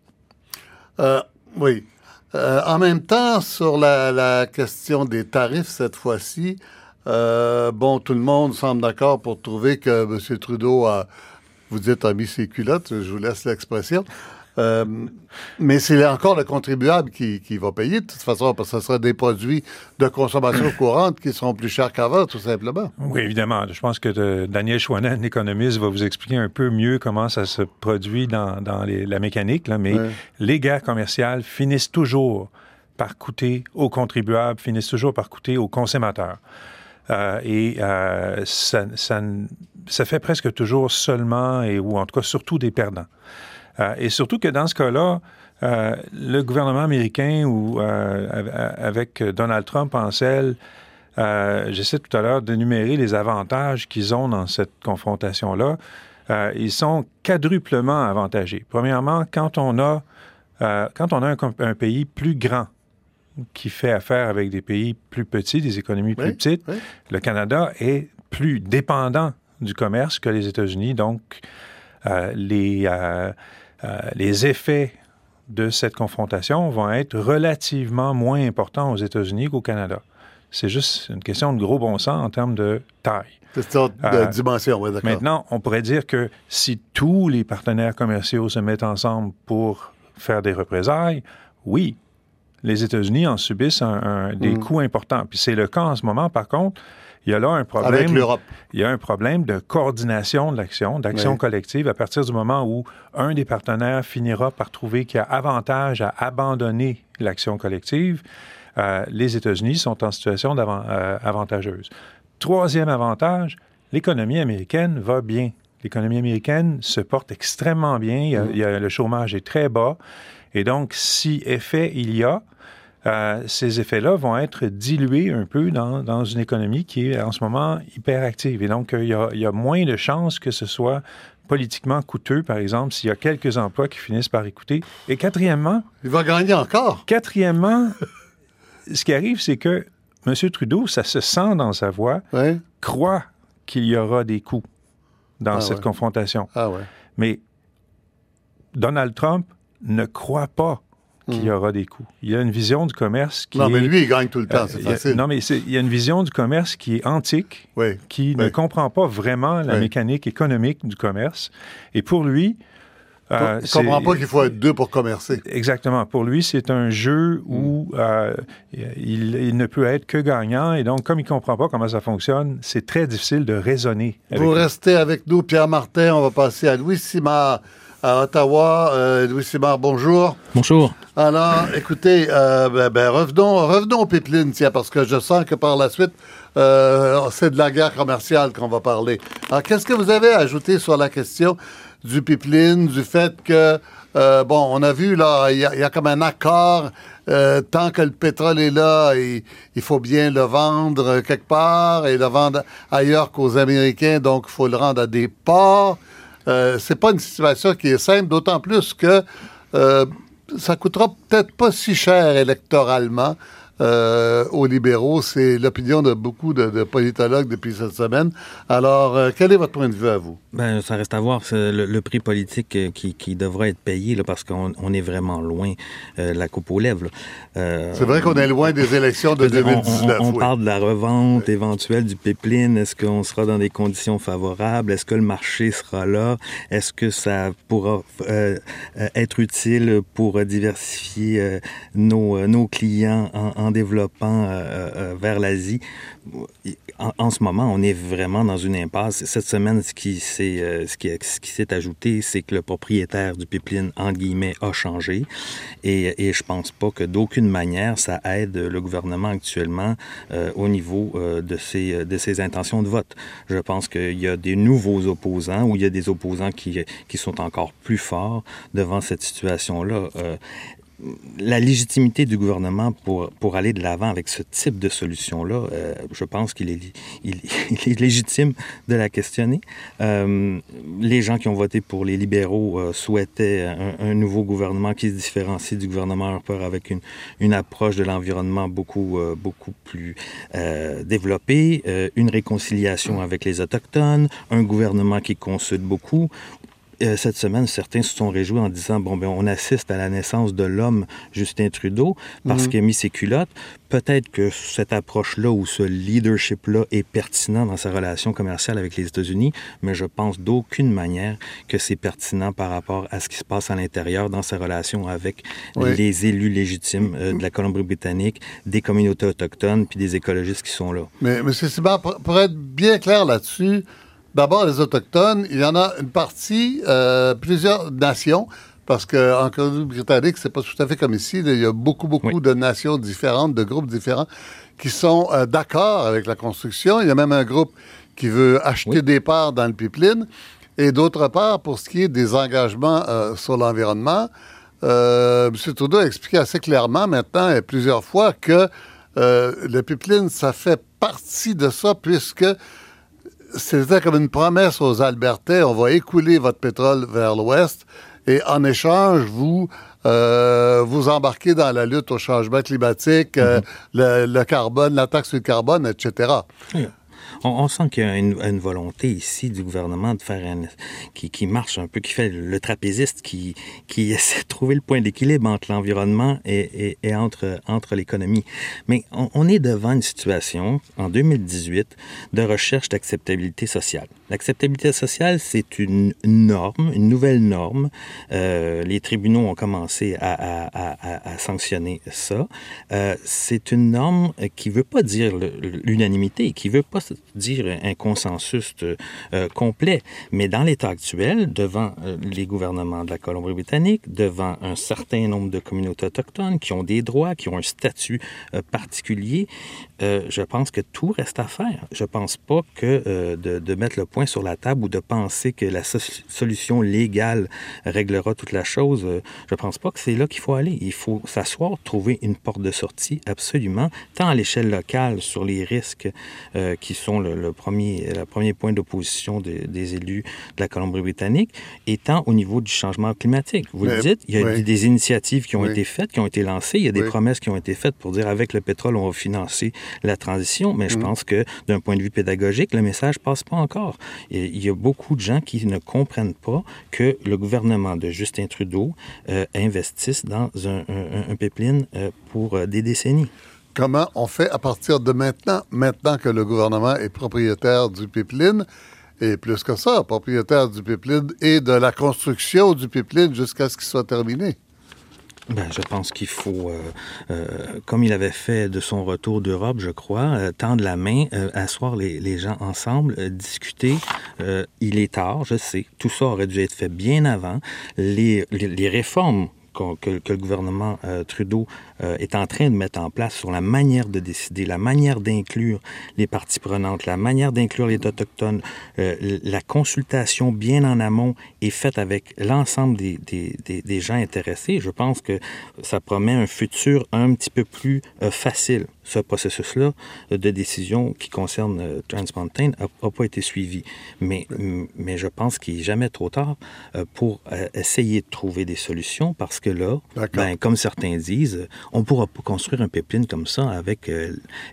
Oui. En même temps, sur la, question des tarifs cette fois-ci, bon, tout le monde semble d'accord pour trouver que M. Trudeau a, vous dites, a mis ses culottes, je vous laisse l'expression. Euh, mais c'est encore le contribuable qui, qui va payer de toute façon, parce que ce sera des produits de consommation courante qui seront plus chers qu'avant, tout simplement. Oui, évidemment. Je pense que de- Daniel Chouanen, économiste, va vous expliquer un peu mieux comment ça se produit dans, dans les- la mécanique, là, mais Ouais. les guerres commerciales finissent toujours par coûter aux contribuables, finissent toujours par coûter aux consommateurs. Euh, et euh, ça, ça, ça fait presque toujours seulement, et, ou en tout cas surtout des perdants. Euh, et surtout que dans ce cas-là, euh, le gouvernement américain ou euh, av- avec Donald Trump en selle, j'essaie tout à l'heure d'énumérer les avantages qu'ils ont dans cette confrontation-là. Ils sont quadruplement avantagés. Premièrement, quand on a, quand on a un, pays plus grand qui fait affaire avec des pays plus petits, des économies plus petites, oui. le Canada est plus dépendant du commerce que les États-Unis. Donc, euh, les, euh, les effets de cette confrontation vont être relativement moins importants aux États-Unis qu'au Canada. C'est juste une question de gros bon sens en termes de taille. De Euh, dimension, oui, d'accord. Maintenant, on pourrait dire que si tous les partenaires commerciaux se mettent ensemble pour faire des représailles, oui, les États-Unis en subissent un- un- des Mm. coûts importants. Puis c'est le cas en ce moment. Par contre, il y a là un problème. Avec l'Europe. Il y a un problème de coordination de l'action, d'action Oui. collective à partir du moment où un des partenaires finira par trouver qu'il y a avantage à abandonner l'action collective. euh, les États-Unis sont en situation euh, avantageuse. Troisième avantage, l'économie américaine va bien. L'économie américaine se porte extrêmement bien. Il y a- il y a- le chômage est très bas. Et donc, si effet il y a, euh, ces effets-là vont être dilués un peu dans, dans une économie qui est en ce moment hyper active. Et donc, euh, il y, y a moins de chances que ce soit politiquement coûteux, par exemple, s'il y a quelques emplois qui finissent par écouter. Et quatrièmement, Il va gagner encore. quatrièmement, ce qui arrive, c'est que M. Trudeau, ça se sent dans sa voix, croit qu'il y aura des coups dans Ah cette ouais. confrontation. Ah ouais. Mais Donald Trump ne croit pas qu'il y aura des coups. Il a une vision du commerce qui. Non, mais est- lui, il gagne tout le temps, euh, c'est y a- facile. non, mais il y a une vision du commerce qui est antique, Oui. qui ne comprend pas vraiment la Oui. mécanique économique du commerce. Et pour lui... euh, il ne comprend pas qu'il faut être deux pour commercer. Exactement. Pour lui, c'est un jeu où euh, il, il ne peut être que gagnant. Et donc, comme il ne comprend pas comment ça fonctionne, c'est très difficile de raisonner. avec Vous lui. restez avec nous, Pierre Martin. On va passer à Louis Simard à Ottawa. Euh, Louis Simard, bonjour. Bonjour. Alors, écoutez, euh, ben, ben, revenons, revenons aux pipelines, tiens, parce que je sens que par la suite, euh, c'est de la guerre commerciale qu'on va parler. Alors, qu'est-ce que vous avez à ajouter sur la question du pipeline, du fait que, euh, bon, on a vu, là, il y, a comme un accord, tant que le pétrole est là, il, il, faut bien le vendre quelque part et le vendre ailleurs qu'aux Américains, donc il faut le rendre à des ports. Euh, c'est pas une situation qui est simple, d'autant plus que euh, ça coûtera peut-être pas si cher électoralement euh, aux libéraux. C'est l'opinion de beaucoup de, politologues depuis cette semaine. Alors, euh, quel est votre point de vue à vous? Ben, ça reste à voir le, prix politique euh, qui, qui, devra être payé là, parce qu'on on est vraiment loin de la coupe aux lèvres. c'est vrai qu'on est loin des élections de 2019. On, parle de la revente éventuelle du pipeline. Est-ce qu'on sera dans des conditions favorables? Est-ce que le marché sera là? Est-ce que ça pourra être utile pour diversifier nos, nos clients en développant euh, euh, euh, vers l'Asie. En, ce moment, on est vraiment dans une impasse. Cette semaine, ce qui s'est ajouté, c'est que le propriétaire du pipeline, en guillemets, a changé. Et, et je pense pas que d'aucune manière ça aide le gouvernement actuellement au niveau de, ses, intentions de vote. Je pense qu'il y a des nouveaux opposants ou il y a des opposants qui sont encore plus forts devant cette situation-là la légitimité du gouvernement pour, pour aller de l'avant avec ce type de solution-là, euh, je pense qu'il est, légitime de la questionner. Euh, les gens qui ont voté pour les libéraux euh, souhaitaient un, nouveau gouvernement qui se différencie du gouvernement Harper avec une, une approche de l'environnement beaucoup, beaucoup plus développée, une réconciliation avec les Autochtones, un gouvernement qui consulte beaucoup. Euh, cette semaine, certains se sont réjouis en disant bon, ben, on assiste à la naissance de l'homme Justin Trudeau parce mhm. qu'il a mis ses culottes. Peut-être que cette approche-là ou ce leadership-là est pertinent dans sa relation commerciale avec les États-Unis, mais je pense d'aucune manière que c'est pertinent par rapport à ce qui se passe à l'intérieur dans sa relation avec les élus légitimes euh, de la Colombie-Britannique, des communautés autochtones puis des écologistes qui sont là. Mais, M. Sibert, pour être bien clair là-dessus, D'abord, les Autochtones, il y en a une partie, euh, plusieurs nations, parce qu'en Colombie-Britannique, c'est pas tout à fait comme ici. il y a beaucoup, beaucoup de nations différentes, de groupes différents, qui sont euh, d'accord avec la construction. Il y a même un groupe qui veut acheter des parts dans le pipeline. Et d'autre part, pour ce qui est des engagements euh, sur l'environnement, M. Trudeau a expliqué assez clairement maintenant et plusieurs fois que le pipeline, ça fait partie de ça, puisque c'était comme une promesse aux Albertais, on va écouler votre pétrole vers l'ouest et en échange, vous euh, vous embarquez dans la lutte au changement climatique, euh, mm-hmm. le, carbone, la taxe sur le carbone, etc on, sent qu'il y a une, volonté ici du gouvernement de faire un, qui, qui, marche un peu, qui fait le trapéziste, qui, qui essaie de trouver le point d'équilibre entre l'environnement et, et, entre, entre l'économie. Mais on, on, est devant une situation, en 2018, de recherche d'acceptabilité sociale. L'acceptabilité sociale, c'est une norme, une nouvelle norme. Euh, les tribunaux ont commencé à, à, à, à sanctionner ça. Euh, c'est une norme qui veut pas dire l'unanimité, qui veut pas dire un consensus euh, complet. Mais dans l'état actuel, devant euh, les gouvernements de la Colombie-Britannique, devant un certain nombre de communautés autochtones qui ont des droits, qui ont un statut euh, particulier, je pense que tout reste à faire. Je pense pas que de, mettre le point sur la table ou de penser que la solution légale réglera toute la chose, je pense pas que c'est là qu'il faut aller. Il faut s'asseoir, trouver une porte de sortie absolument, tant à l'échelle locale sur les risques qui sont le, premier, le premier point d'opposition des élus de la Colombie-Britannique, étant au niveau du changement climatique. Vous le dites, il y a des initiatives qui ont été faites, qui ont été lancées, il y a des promesses qui ont été faites pour dire avec le pétrole, on va financer la transition, mais je mm. pense que d'un point de vue pédagogique, le message passe pas encore. il y a beaucoup de gens qui ne comprennent pas que le gouvernement de Justin Trudeau euh, investisse dans un, un, pipeline euh, pour euh, des décennies. Comment on fait à partir de maintenant, maintenant que le gouvernement est propriétaire du pipeline, et plus que ça, propriétaire du pipeline et de la construction du pipeline jusqu'à ce qu'il soit terminé? Ben, je pense qu'il faut, euh, euh, comme il avait fait de son retour d'Europe, je crois, euh, tendre la main, asseoir les, gens ensemble, discuter. il est tard, je sais. Tout ça aurait dû être fait bien avant. Les réformes que, le gouvernement Trudeau est en train de mettre en place sur la manière de décider, la manière d'inclure les parties prenantes, la manière d'inclure les autochtones, la consultation bien en amont est faite avec l'ensemble des, gens intéressés. Je pense que ça promet un futur un petit peu plus facile ce processus-là de décision qui concerne euh, Trans Mountain n'a pas été suivi. Mais, je pense qu'il n'est jamais trop tard euh, pour euh, essayer de trouver des solutions parce que là, ben, comme certains disent, on ne pourra pas construire un pipeline comme ça avec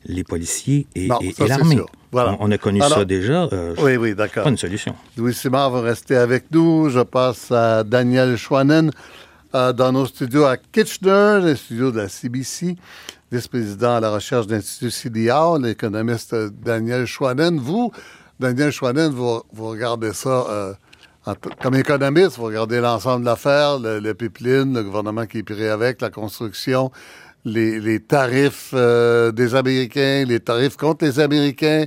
les policiers et, l'armée. On, a connu ça déjà. oui, oui, d'accord. Pas une solution. Louis Simard va rester avec nous. Je passe à Daniel Schwanen dans nos studios à Kitchener, les studios de la CBC vice-président à la recherche d'Institut CDR, l'économiste Daniel Schwanen. Vous, Daniel Schwanen, vous, regardez ça euh, comme économiste, vous regardez l'ensemble de l'affaire, le, pipeline, le gouvernement qui est pris avec, la construction, les, tarifs euh, des Américains, les tarifs contre les Américains,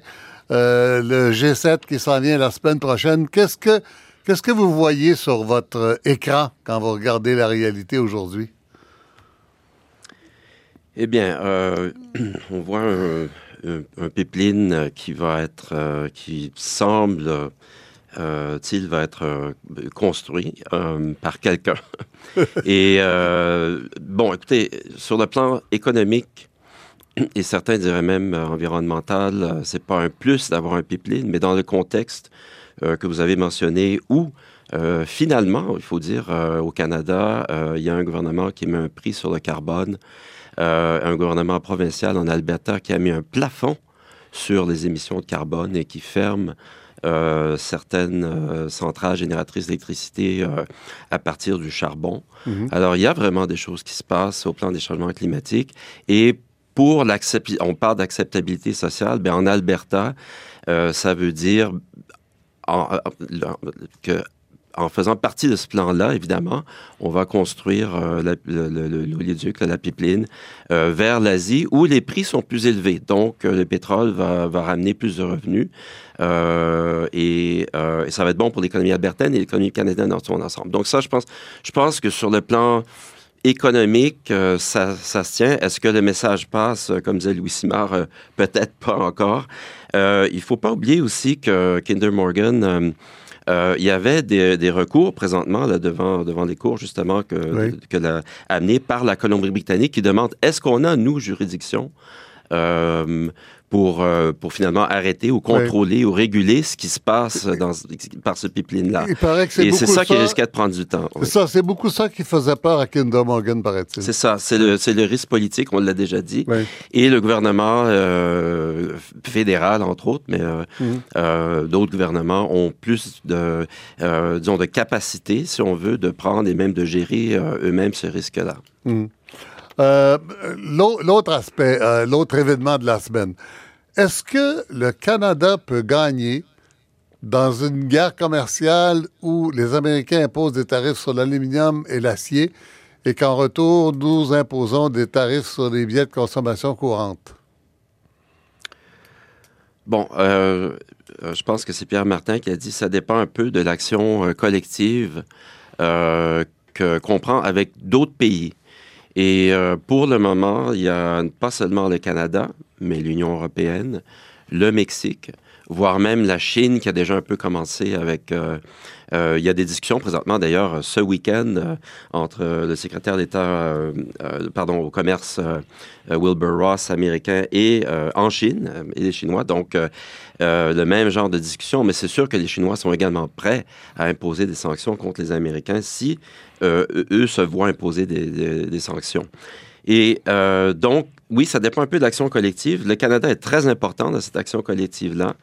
euh, le G7 qui s'en vient la semaine prochaine. Qu'est-ce que, qu'est-ce que vous voyez sur votre écran quand vous regardez la réalité aujourd'hui? Eh bien, euh, on voit un, pipeline qui va être, qui semble, euh, il va être construit par quelqu'un. Et bon, écoutez, sur le plan économique, et certains diraient même environnemental, c'est pas un plus d'avoir un pipeline, mais dans le contexte que vous avez mentionné où finalement, il faut dire, au Canada, il y a un gouvernement qui met un prix sur le carbone euh, un gouvernement provincial en Alberta qui a mis un plafond sur les émissions de carbone et qui ferme euh, certaines euh, centrales génératrices d'électricité à partir du charbon. Mhm. Alors, il y a vraiment des choses qui se passent au plan des changements climatiques. Et pour l'acceptabilité, on parle d'acceptabilité sociale, bien, en Alberta, ça veut dire que en faisant partie de ce plan-là, évidemment, on va construire euh, l'oléoduc, la pipeline, euh, vers l'Asie où les prix sont plus élevés. Donc, euh, le pétrole va, ramener plus de revenus et, ça va être bon pour l'économie albertaine et l'économie canadienne dans son ensemble. Donc, ça, je pense, je pense que sur le plan économique, ça, ça, se tient. Est-ce que le message passe, comme disait Louis Simard, peut-être pas encore. il ne faut pas oublier aussi que Kinder Morgan euh, il y avait des, recours présentement là, devant, devant les cours, justement, que, que amenés par la Colombie-Britannique qui demande est-ce qu'on a, nous, juridiction? Euh, pour, euh, pour finalement arrêter ou contrôler ou réguler ce qui se passe dans, par ce pipeline-là. Et c'est ça, qui risquait de prendre du temps. C'est ça, c'est beaucoup ça qui faisait peur à Kinder Morgan, paraît-il. C'est ça, c'est le, le, risque politique, on l'a déjà dit. Et le gouvernement euh, fédéral, entre autres, mais euh, mhm. d'autres gouvernements ont plus de, disons, de capacité, si on veut, de prendre et même de gérer eux-mêmes ce risque-là. Mhm. l'autre aspect, l'autre événement de la semaine, est-ce que le Canada peut gagner dans une guerre commerciale où les Américains imposent des tarifs sur l'aluminium et l'acier et qu'en retour, nous imposons des tarifs sur les biens de consommation courante? Bon, euh, euh, je pense que c'est Pierre Martin qui a dit que ça dépend un peu de l'action euh, collective qu'on prend avec d'autres pays. Et euh, pour le moment, il y a pas seulement le Canada, mais l'Union européenne, le Mexique, voire même la Chine qui a déjà un peu commencé avec... Euh, euh, il y a des discussions présentement, d'ailleurs, ce week-end, entre le secrétaire d'État, pardon, au commerce, Wilbur Ross, américain, et en Chine, et les Chinois. Donc, le même genre de discussion, mais c'est sûr que les Chinois sont également prêts à imposer des sanctions contre les Américains si euh, eux se voient imposer des, sanctions. Et euh, donc, oui, ça dépend un peu de l'action collective. Le Canada est très important dans cette action collective-là.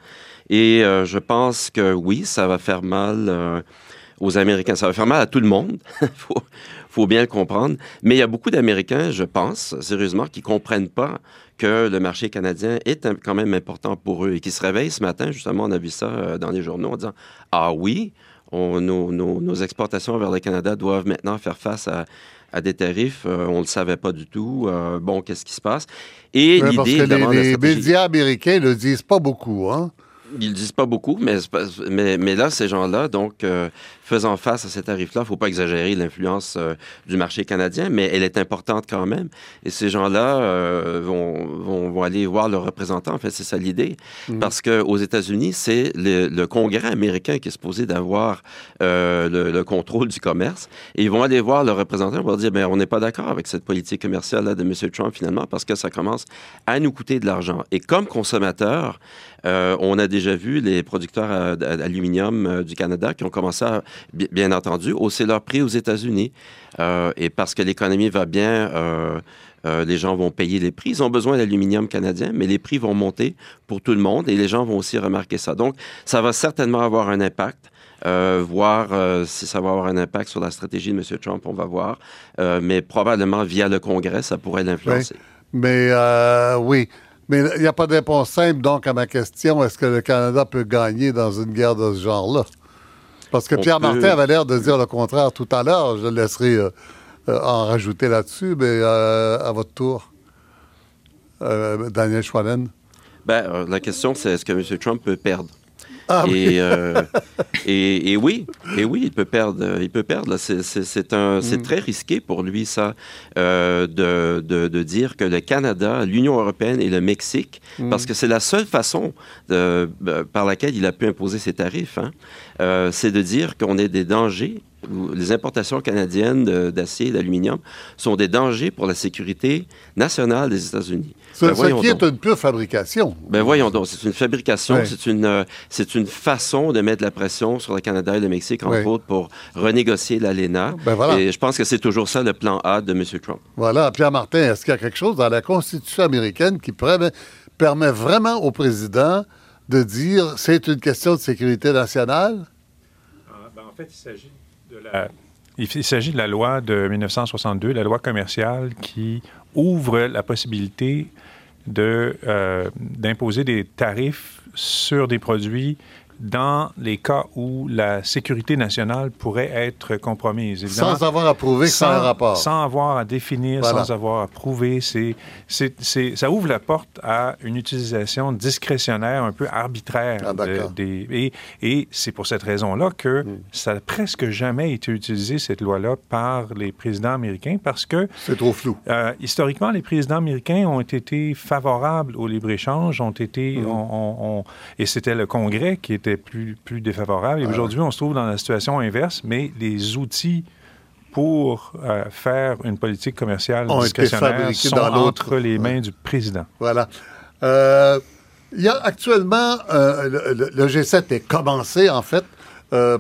Et euh, je pense que oui, ça va faire mal aux Américains. Ça va faire mal à tout le monde. Il faut, bien le comprendre. Mais il y a beaucoup d'Américains, je pense, sérieusement, qui ne comprennent pas que le marché canadien est quand même important pour eux et qui se réveillent ce matin, justement, on a vu ça dans les journaux en disant Ah oui, nos, exportations vers le Canada doivent maintenant faire face à, des tarifs. Euh, on ne le savait pas du tout. Euh, bon, qu'est-ce qui se passe? Et l'idée... les, médias américains ne disent pas beaucoup, hein? Ils disent pas beaucoup, mais, mais, mais là, ces gens-là, donc, euh, faisant face à ces tarifs-là, il ne faut pas exagérer l'influence euh, du marché canadien, mais elle est importante quand même. Et ces gens-là euh, vont, vont, vont, aller voir leurs représentants. En fait, c'est ça l'idée. Mhm. Parce qu'aux États-Unis, c'est le, le, Congrès américain qui est supposé d'avoir le, le, contrôle du commerce. Et ils vont aller voir leurs représentants pour dire, ben, on n'est pas d'accord avec cette politique commerciale-là de M. Trump, finalement, parce que ça commence à nous coûter de l'argent. Et comme consommateur, euh, on a déjà vu les producteurs d'aluminium euh, du Canada qui ont commencé à, bien entendu, hausser leur prix aux États-Unis. Euh, et parce que l'économie va bien, les gens vont payer les prix. Ils ont besoin d'aluminium canadien, mais les prix vont monter pour tout le monde et les gens vont aussi remarquer ça. Donc, ça va certainement avoir un impact. voir si ça va avoir un impact sur la stratégie de M. Trump, on va voir. mais probablement via le Congrès, ça pourrait l'influencer. Mais oui, mais il n'y a pas de réponse simple, donc, à ma question est-ce que le Canada peut gagner dans une guerre de ce genre-là? Parce que Pierre Martin avait l'air de dire le contraire tout à l'heure. Je le laisserai euh, euh, en rajouter là-dessus, mais euh, à votre tour. Daniel Schwallen. Ben, la question, c'est est-ce que M. Trump peut perdre? Ah euh, et, et, oui, et oui, il peut perdre. Il peut perdre. C'est un, c'est mm. très risqué pour lui ça euh, de, de, de, dire que le Canada, l'Union européenne et le Mexique, mm. parce que c'est la seule façon de, euh, par laquelle il a pu imposer ses tarifs, hein, c'est de dire qu'on est des dangers les importations canadiennes d'acier et d'aluminium sont des dangers pour la sécurité nationale des États-Unis. Ce, ben qui est une pure fabrication. Ben voyons donc, c'est une fabrication, c'est une, euh, c'est une façon de mettre la pression sur le Canada et le Mexique, entre autres, pour renégocier l'ALENA. Ben et je pense que c'est toujours ça le plan A de M. Trump. Voilà. Pierre Martin, est-ce qu'il y a quelque chose dans la Constitution américaine qui permet vraiment au président de dire c'est une question de sécurité nationale? Ah, ben, en fait, il s'agit il, s'agit de la loi de 1962, la loi commerciale, qui ouvre la possibilité euh, d'imposer des tarifs sur des produits dans les cas où la sécurité nationale pourrait être compromise. Sans avoir à prouver sans, un rapport. Sans avoir à définir, sans avoir à prouver. C'est, c'est, ça ouvre la porte à une utilisation discrétionnaire, un peu arbitraire. Ah, des, et, et c'est pour cette raison-là que hmm. ça n'a presque jamais été utilisé, cette loi-là, par les présidents américains parce que... C'est trop flou. Euh, historiquement, les présidents américains ont été favorables au libre-échange, ont été... Hmm. et c'était le Congrès qui était plus, plus défavorable. Et aujourd'hui, on se trouve dans la situation inverse, mais les outils pour euh, faire une politique commerciale discrétionnaire sont entre les mains du président. Voilà. Euh, il y a actuellement, euh, le, G7 est commencé, en fait,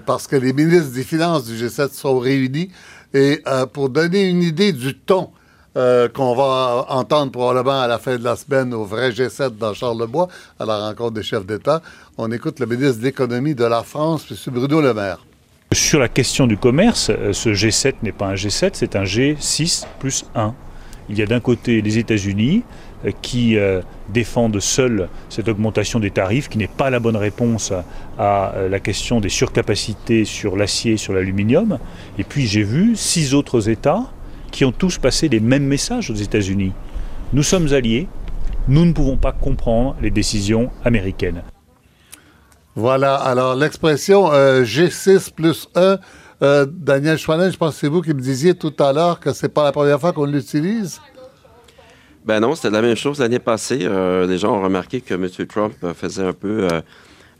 parce que les ministres des Finances du G7 sont réunis. Et pour donner une idée du ton qu'on va entendre probablement à la fin de la semaine au vrai G7 dans Charlebois, à la rencontre des chefs d'État, on écoute le ministre de l'Économie de la France, M. Bruno Le Maire. Sur la question du commerce, euh, ce G7 n'est pas un G7, c'est un G6 plus 1. Il y a d'un côté les États-Unis euh, qui euh, défendent seuls cette augmentation des tarifs, qui n'est pas la bonne réponse à, la question des surcapacités sur l'acier sur l'aluminium. Et puis j'ai vu six autres États qui ont tous passé les mêmes messages aux États-Unis. Nous sommes alliés, nous ne pouvons pas comprendre les décisions américaines. Voilà, alors l'expression euh, G6 plus 1, euh, Daniel Chouanet, je pense que c'est vous qui me disiez tout à l'heure que c'est pas la première fois qu'on l'utilise. Ben non, c'était la même chose l'année passée. Euh, les gens ont remarqué que M. Trump faisait un peu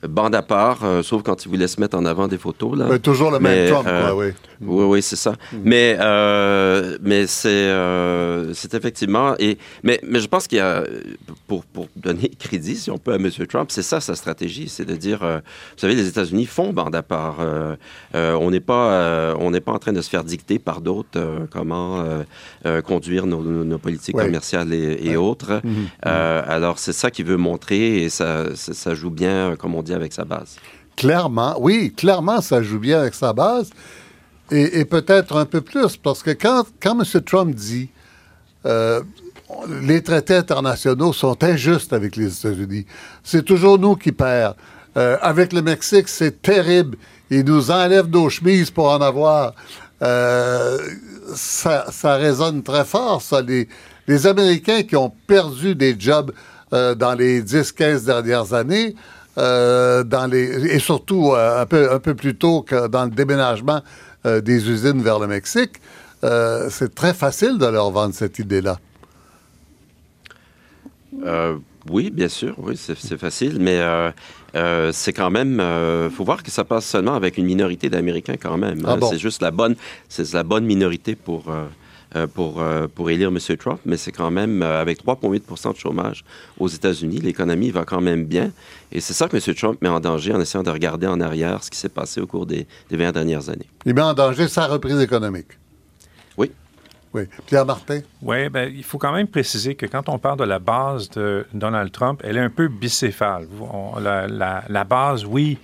bande à part, euh, sauf quand il voulait se mettre en avant des photos. Là. Mais toujours le même Trump, euh, oui. Oui, oui, c'est ça. Mm. Mais, euh, mais c'est, c'est effectivement... Et, mais, mais je pense qu'il y a, pour, pour donner crédit, si on peut, à M. Trump, c'est ça sa stratégie, c'est de dire, vous savez, les États-Unis font bande à part. on n'est pas, on n'est pas en train de se faire dicter par d'autres comment conduire nos, nos, politiques commerciales et, autres. Mm-hmm. alors, c'est ça qu'il veut montrer et ça, ça joue bien, comme on dit, avec sa base. Clairement, oui, clairement, ça joue bien avec sa base. Et, peut-être un peu plus, parce que quand, quand M. Trump dit euh, les traités internationaux sont injustes avec les États-Unis, c'est toujours nous qui perdons. Euh, avec le Mexique, c'est terrible. Ils nous enlèvent nos chemises pour en avoir. Euh, ça, ça, résonne très fort, ça. Les, les Américains qui ont perdu des jobs dans les 10-15 dernières années, dans les, et surtout un, peu, un peu plus tôt que dans le déménagement des usines vers le Mexique, c'est très facile de leur vendre cette idée-là. oui, bien sûr, oui, c'est facile, mais euh, c'est quand même, euh, faut voir que ça passe seulement avec une minorité d'Américains quand même. Ah c'est juste la bonne, c'est la bonne minorité pour euh, pour pour élire M. Trump, mais c'est quand même avec 3,8% de chômage aux États-Unis, l'économie va quand même bien, et c'est ça que M. Trump met en danger en essayant de regarder en arrière ce qui s'est passé au cours des, des 20 dernières années. Il met en danger sa reprise économique. Oui. Oui. Pierre Martin? Oui, ben, il faut quand même préciser que quand on parle de la base de Donald Trump, elle est un peu bicéphale. la, base, oui,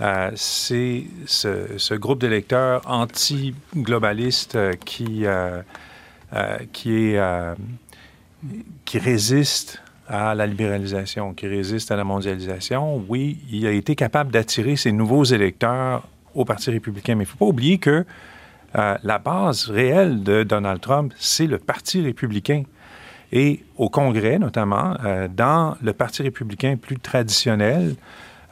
euh, c'est ce, groupe d'électeurs anti-globalistes euh, qui, euh, qui, est, qui résiste à la libéralisation, qui résiste à la mondialisation. Oui, il a été capable d'attirer ces nouveaux électeurs au Parti républicain, mais il ne faut pas oublier que euh, la base réelle de Donald Trump, c'est le Parti républicain. Et au Congrès, notamment, euh, dans le Parti républicain plus traditionnel,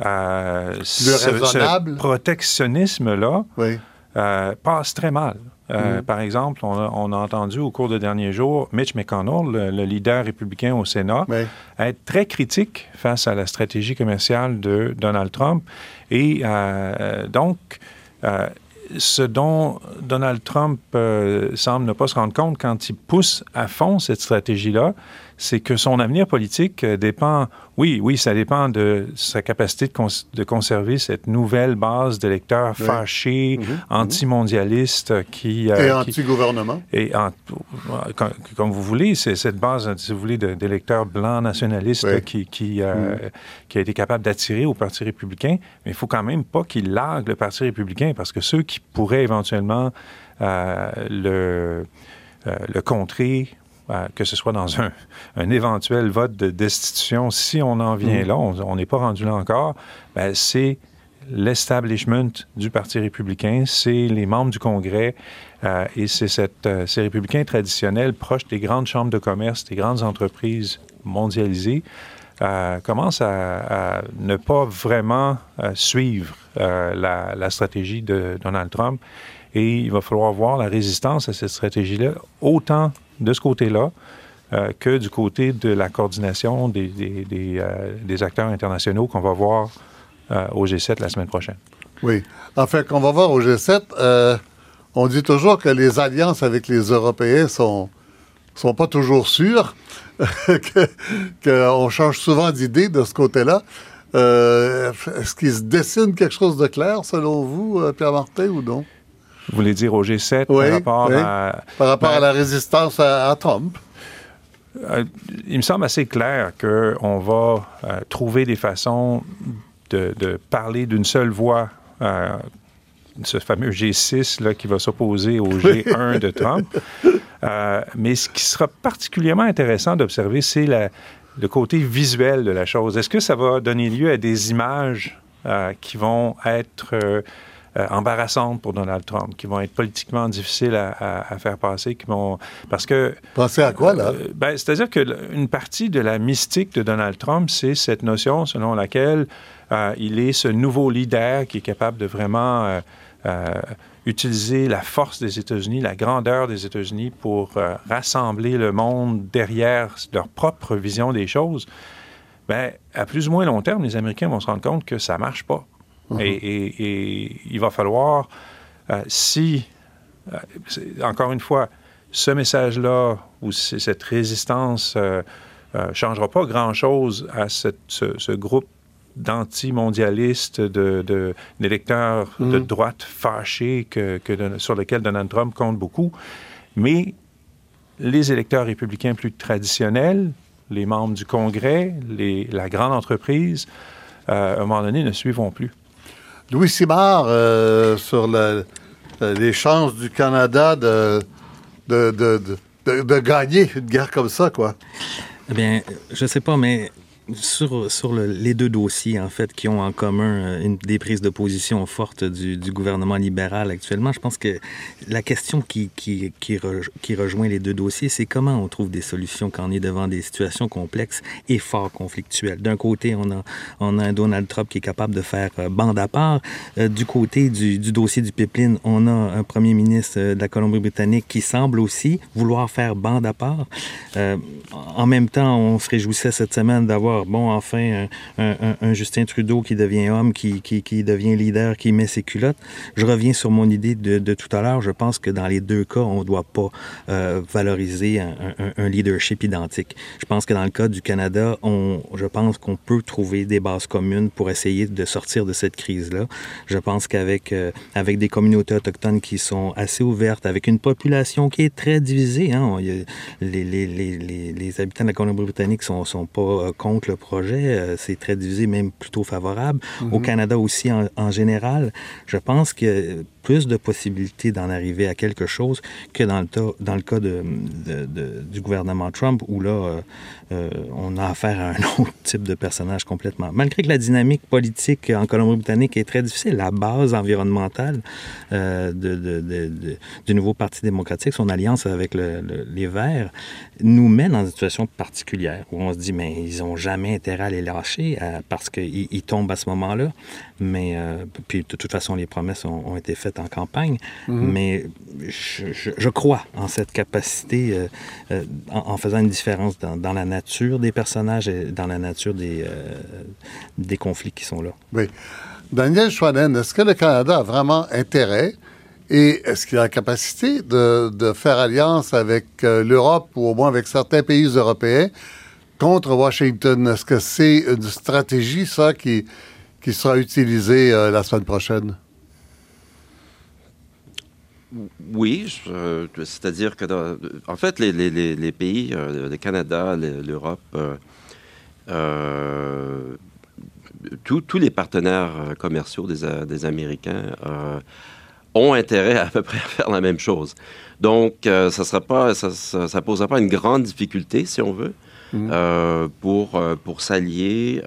euh, ce, protectionnisme-là passe très mal. Mm. Par exemple, on a, entendu au cours des derniers jours Mitch McConnell, le, leader républicain au Sénat, être très critique face à la stratégie commerciale de Donald Trump. Et donc, ce dont Donald Trump euh, semble ne pas se rendre compte quand il pousse à fond cette stratégie-là, c'est que son avenir politique euh, dépend, oui, oui, ça dépend de sa capacité de, conserver cette nouvelle base d'électeurs fâchés. Mhm. anti-mondialistes qui... Euh, et anti-gouvernement. Et comme, vous voulez, c'est cette base, si vous voulez, d'électeurs blancs nationalistes qui, qui, euh, mhm. qui, a été capable d'attirer au Parti républicain. Mais il faut quand même pas qu'il largue le Parti républicain parce que ceux qui pourraient éventuellement le, le contrer euh, que ce soit dans un, éventuel vote de destitution, si on en vient mm. là, on n'est pas rendu là encore, ben, c'est l'establishment du Parti républicain, c'est les membres du Congrès euh, et c'est euh, ces républicains traditionnels proches des grandes chambres de commerce, des grandes entreprises mondialisées, commencent à, ne pas vraiment suivre la, la, stratégie de Donald Trump. Et il va falloir voir la résistance à cette stratégie-là, autant de ce côté-là euh, que du côté de la coordination des, euh, acteurs internationaux qu'on va voir euh, au G7 la semaine prochaine. Oui. En fait, qu'on va voir au G7, on dit toujours que les alliances avec les Européens sont sont pas toujours sûres, qu'on change souvent d'idée de ce côté-là. Est-ce qu'il se dessine quelque chose de clair, selon vous, Pierre Martin, ou non? Vous voulez dire au G7 par rapport à... Par rapport à la résistance à, Trump? Euh, il me semble assez clair qu'on va euh, trouver des façons de, parler d'une seule voix, euh, ce fameux G6 là, qui va s'opposer au G1 de Trump. mais ce qui sera particulièrement intéressant d'observer, c'est le côté visuel de la chose. Est-ce que ça va donner lieu à des images qui vont être euh, embarrassantes pour Donald Trump, qui vont être politiquement difficiles à, faire passer, qui vont... Parce que... Penser à quoi, là? Euh, ben, C'est-à-dire qu'une partie de la mystique de Donald Trump, c'est cette notion selon laquelle euh, il est ce nouveau leader qui est capable de vraiment... utiliser la force des États-Unis, la grandeur des États-Unis pour rassembler le monde derrière leur propre vision des choses, ben, à plus ou moins long terme, les Américains vont se rendre compte que ça marche pas. Mhm. Et, il va falloir, euh, si, euh, encore une fois, ce message-là ou cette résistance ne euh, changera pas grand-chose à ce, groupe d'anti-mondialistes, d'électeurs de, de, mhm. droite fâchés que, sur lesquels Donald Trump compte beaucoup. Mais les électeurs républicains plus traditionnels, les membres du Congrès, les, la grande entreprise, à un moment donné, ne suivront plus. Louis Simard, euh, sur les chances du Canada de, gagner une guerre comme ça, quoi. Eh bien, je sais pas, mais sur, sur les deux dossiers, en fait, qui ont en commun une, des prises de position fortes du, gouvernement libéral actuellement, je pense que la question qui, qui, qui, rejoint les deux dossiers, c'est comment on trouve des solutions quand on est devant des situations complexes et fort conflictuelles. D'un côté, on a, on a un Donald Trump qui est capable de faire bande à part. du côté du, dossier du pipeline, on a un premier ministre de la Colombie-Britannique qui semble aussi vouloir faire bande à part. Euh, en même temps, on se réjouissait cette semaine d'avoir, bon, enfin, un, Justin Trudeau qui devient homme, qui, qui, devient leader, qui met ses culottes. Je reviens sur mon idée de, tout à l'heure. Je pense que dans les deux cas, on ne doit pas euh, valoriser un, leadership identique. Je pense que dans le cas du Canada, on, je pense qu'on peut trouver des bases communes pour essayer de sortir de cette crise-là. Je pense qu'avec euh, avec des communautés autochtones qui sont assez ouvertes, avec une population qui est très divisée, hein, les, les, les, les, habitants de la Colombie-Britannique sont, sont pas euh, contre le projet, euh, c'est très divisé, même plutôt favorable. Au mhm. Canada aussi, en, en, général, je pense que plus de possibilités d'en arriver à quelque chose que dans le, cas du gouvernement Trump, où là, euh, euh, on a affaire à un autre type de personnage complètement. Malgré que la dynamique politique en Colombie-Britannique est très difficile, la base environnementale euh, du nouveau Parti démocratique, son alliance avec les Verts, nous mène dans une situation particulière où on se dit, mais ils n'ont jamais intérêt à les lâcher parce qu'ils tombent à ce moment-là. Mais puis de toute façon, les promesses ont été faites en campagne, mhm. mais je, crois en cette capacité, euh, euh, en, faisant une différence dans, la nature des personnages et dans la nature des, euh, des conflits qui sont là. Oui. Daniel Schwanen, est-ce que le Canada a vraiment intérêt et est-ce qu'il a la capacité de, de faire alliance avec l'Europe ou au moins avec certains pays européens contre Washington? Est-ce que c'est une stratégie, ça, qui, qui sera utilisée la semaine prochaine? Oui, c'est-à-dire que, en fait, les, pays, euh, le Canada, l'Europe, euh, euh, tous les partenaires commerciaux des, Américains ont intérêt à, peu près à faire la même chose. Donc, ça pas, ça, ça, posera pas une grande difficulté, si on veut, mmh. pour, pour s'allier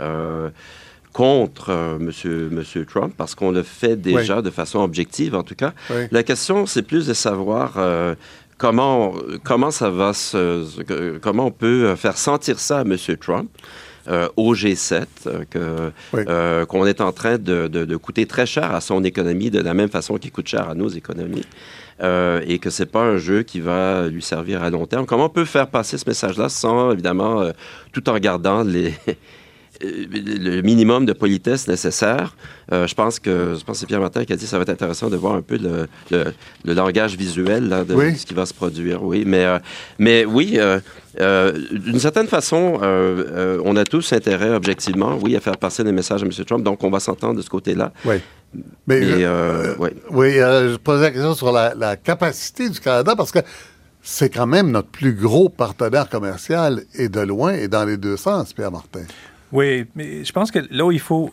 contre euh, monsieur, monsieur Trump parce qu'on le fait déjà de façon objective, en tout cas. La question, c'est plus de savoir euh, comment, comment ça va se, comment on peut faire sentir ça à monsieur Trump. Euh, au G7, que, qu'on est en train de, de, coûter très cher à son économie de la même façon qu'il coûte cher à nos économies. et que c'est pas un jeu qui va lui servir à long terme. Comment on peut faire passer ce message-là sans, évidemment, tout en gardant les, le minimum de politesse nécessaire. Euh, je pense que je pense c'est Pierre Martin qui a dit que ça va être intéressant de voir un peu le, le, langage visuel de ce qui va se produire. Oui, mais euh, mais oui. Euh, d'une certaine façon, on a tous intérêt, objectivement, oui, à faire passer des messages à M. Trump, donc on va s'entendre de ce côté-là. Oui. Mais, Oui, je posais la question sur la, la capacité du Canada, parce que c'est quand même notre plus gros partenaire commercial, et de loin, et dans les deux sens, Pierre Martin. Oui, mais je pense que là où il faut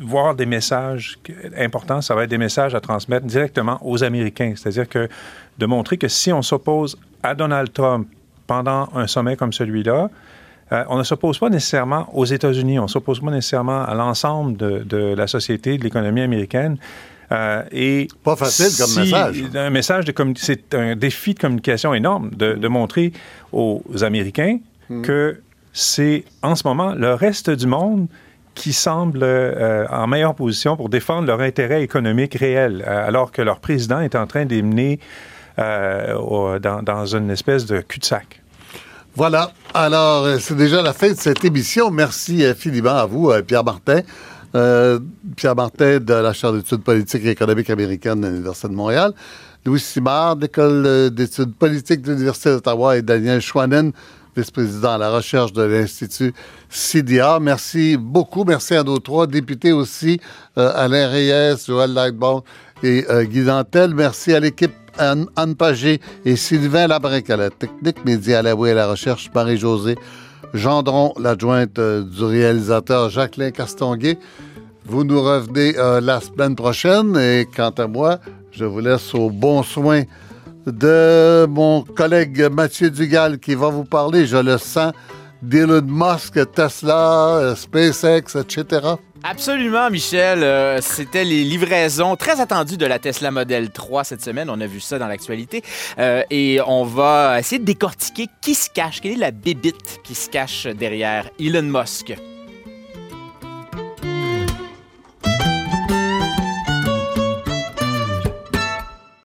voir des messages importants, ça va être des messages à transmettre directement aux Américains. C'est-à-dire que de montrer que si on s'oppose à Donald Trump pendant un sommet comme celui-là, euh, on ne s'oppose pas nécessairement aux États-Unis, on ne s'oppose pas nécessairement à l'ensemble de, la société, de l'économie américaine. Euh, et pas facile comme message. Un message de c'est un défi de communication énorme de, de montrer aux Américains hmm. que c'est en ce moment le reste du monde qui semble euh, en meilleure position pour défendre leur intérêt économique réel, euh, alors que leur président est en train d'émener euh, dans, une espèce de cul-de-sac. Voilà. Alors, c'est déjà la fin de cette émission. Merci infiniment à vous, Pierre Martin. Pierre Martin de la Chaire d'études politiques et économiques américaines de l'Université de Montréal. Louis Simard de l'École d'études politiques de l'Université d'Ottawa et Daniel Schwanen vice-président à la recherche de l'Institut CDA. Merci beaucoup. Merci à nos trois députés aussi, euh, Alain Reyes, Joël Lightbone et euh, Guy Dantel. Merci à l'équipe Anne, Pagé et Sylvain Labrec à la technique, Média la à la recherche, Marie-Josée Gendron, l'adjointe euh, du réalisateur Jacqueline Castonguay. Vous nous revenez la semaine prochaine et quant à moi, je vous laisse au bon soin de mon collègue Mathieu Dugal qui va vous parler, je le sens, d'Elon Musk, Tesla, euh, SpaceX, etc.? Absolument, Michel. Euh, C'était les livraisons très attendues de la Tesla Model 3 cette semaine. On a vu ça dans l'actualité. Euh, et on va essayer de décortiquer qui se cache, quelle est la bébite qui se cache derrière Elon Musk.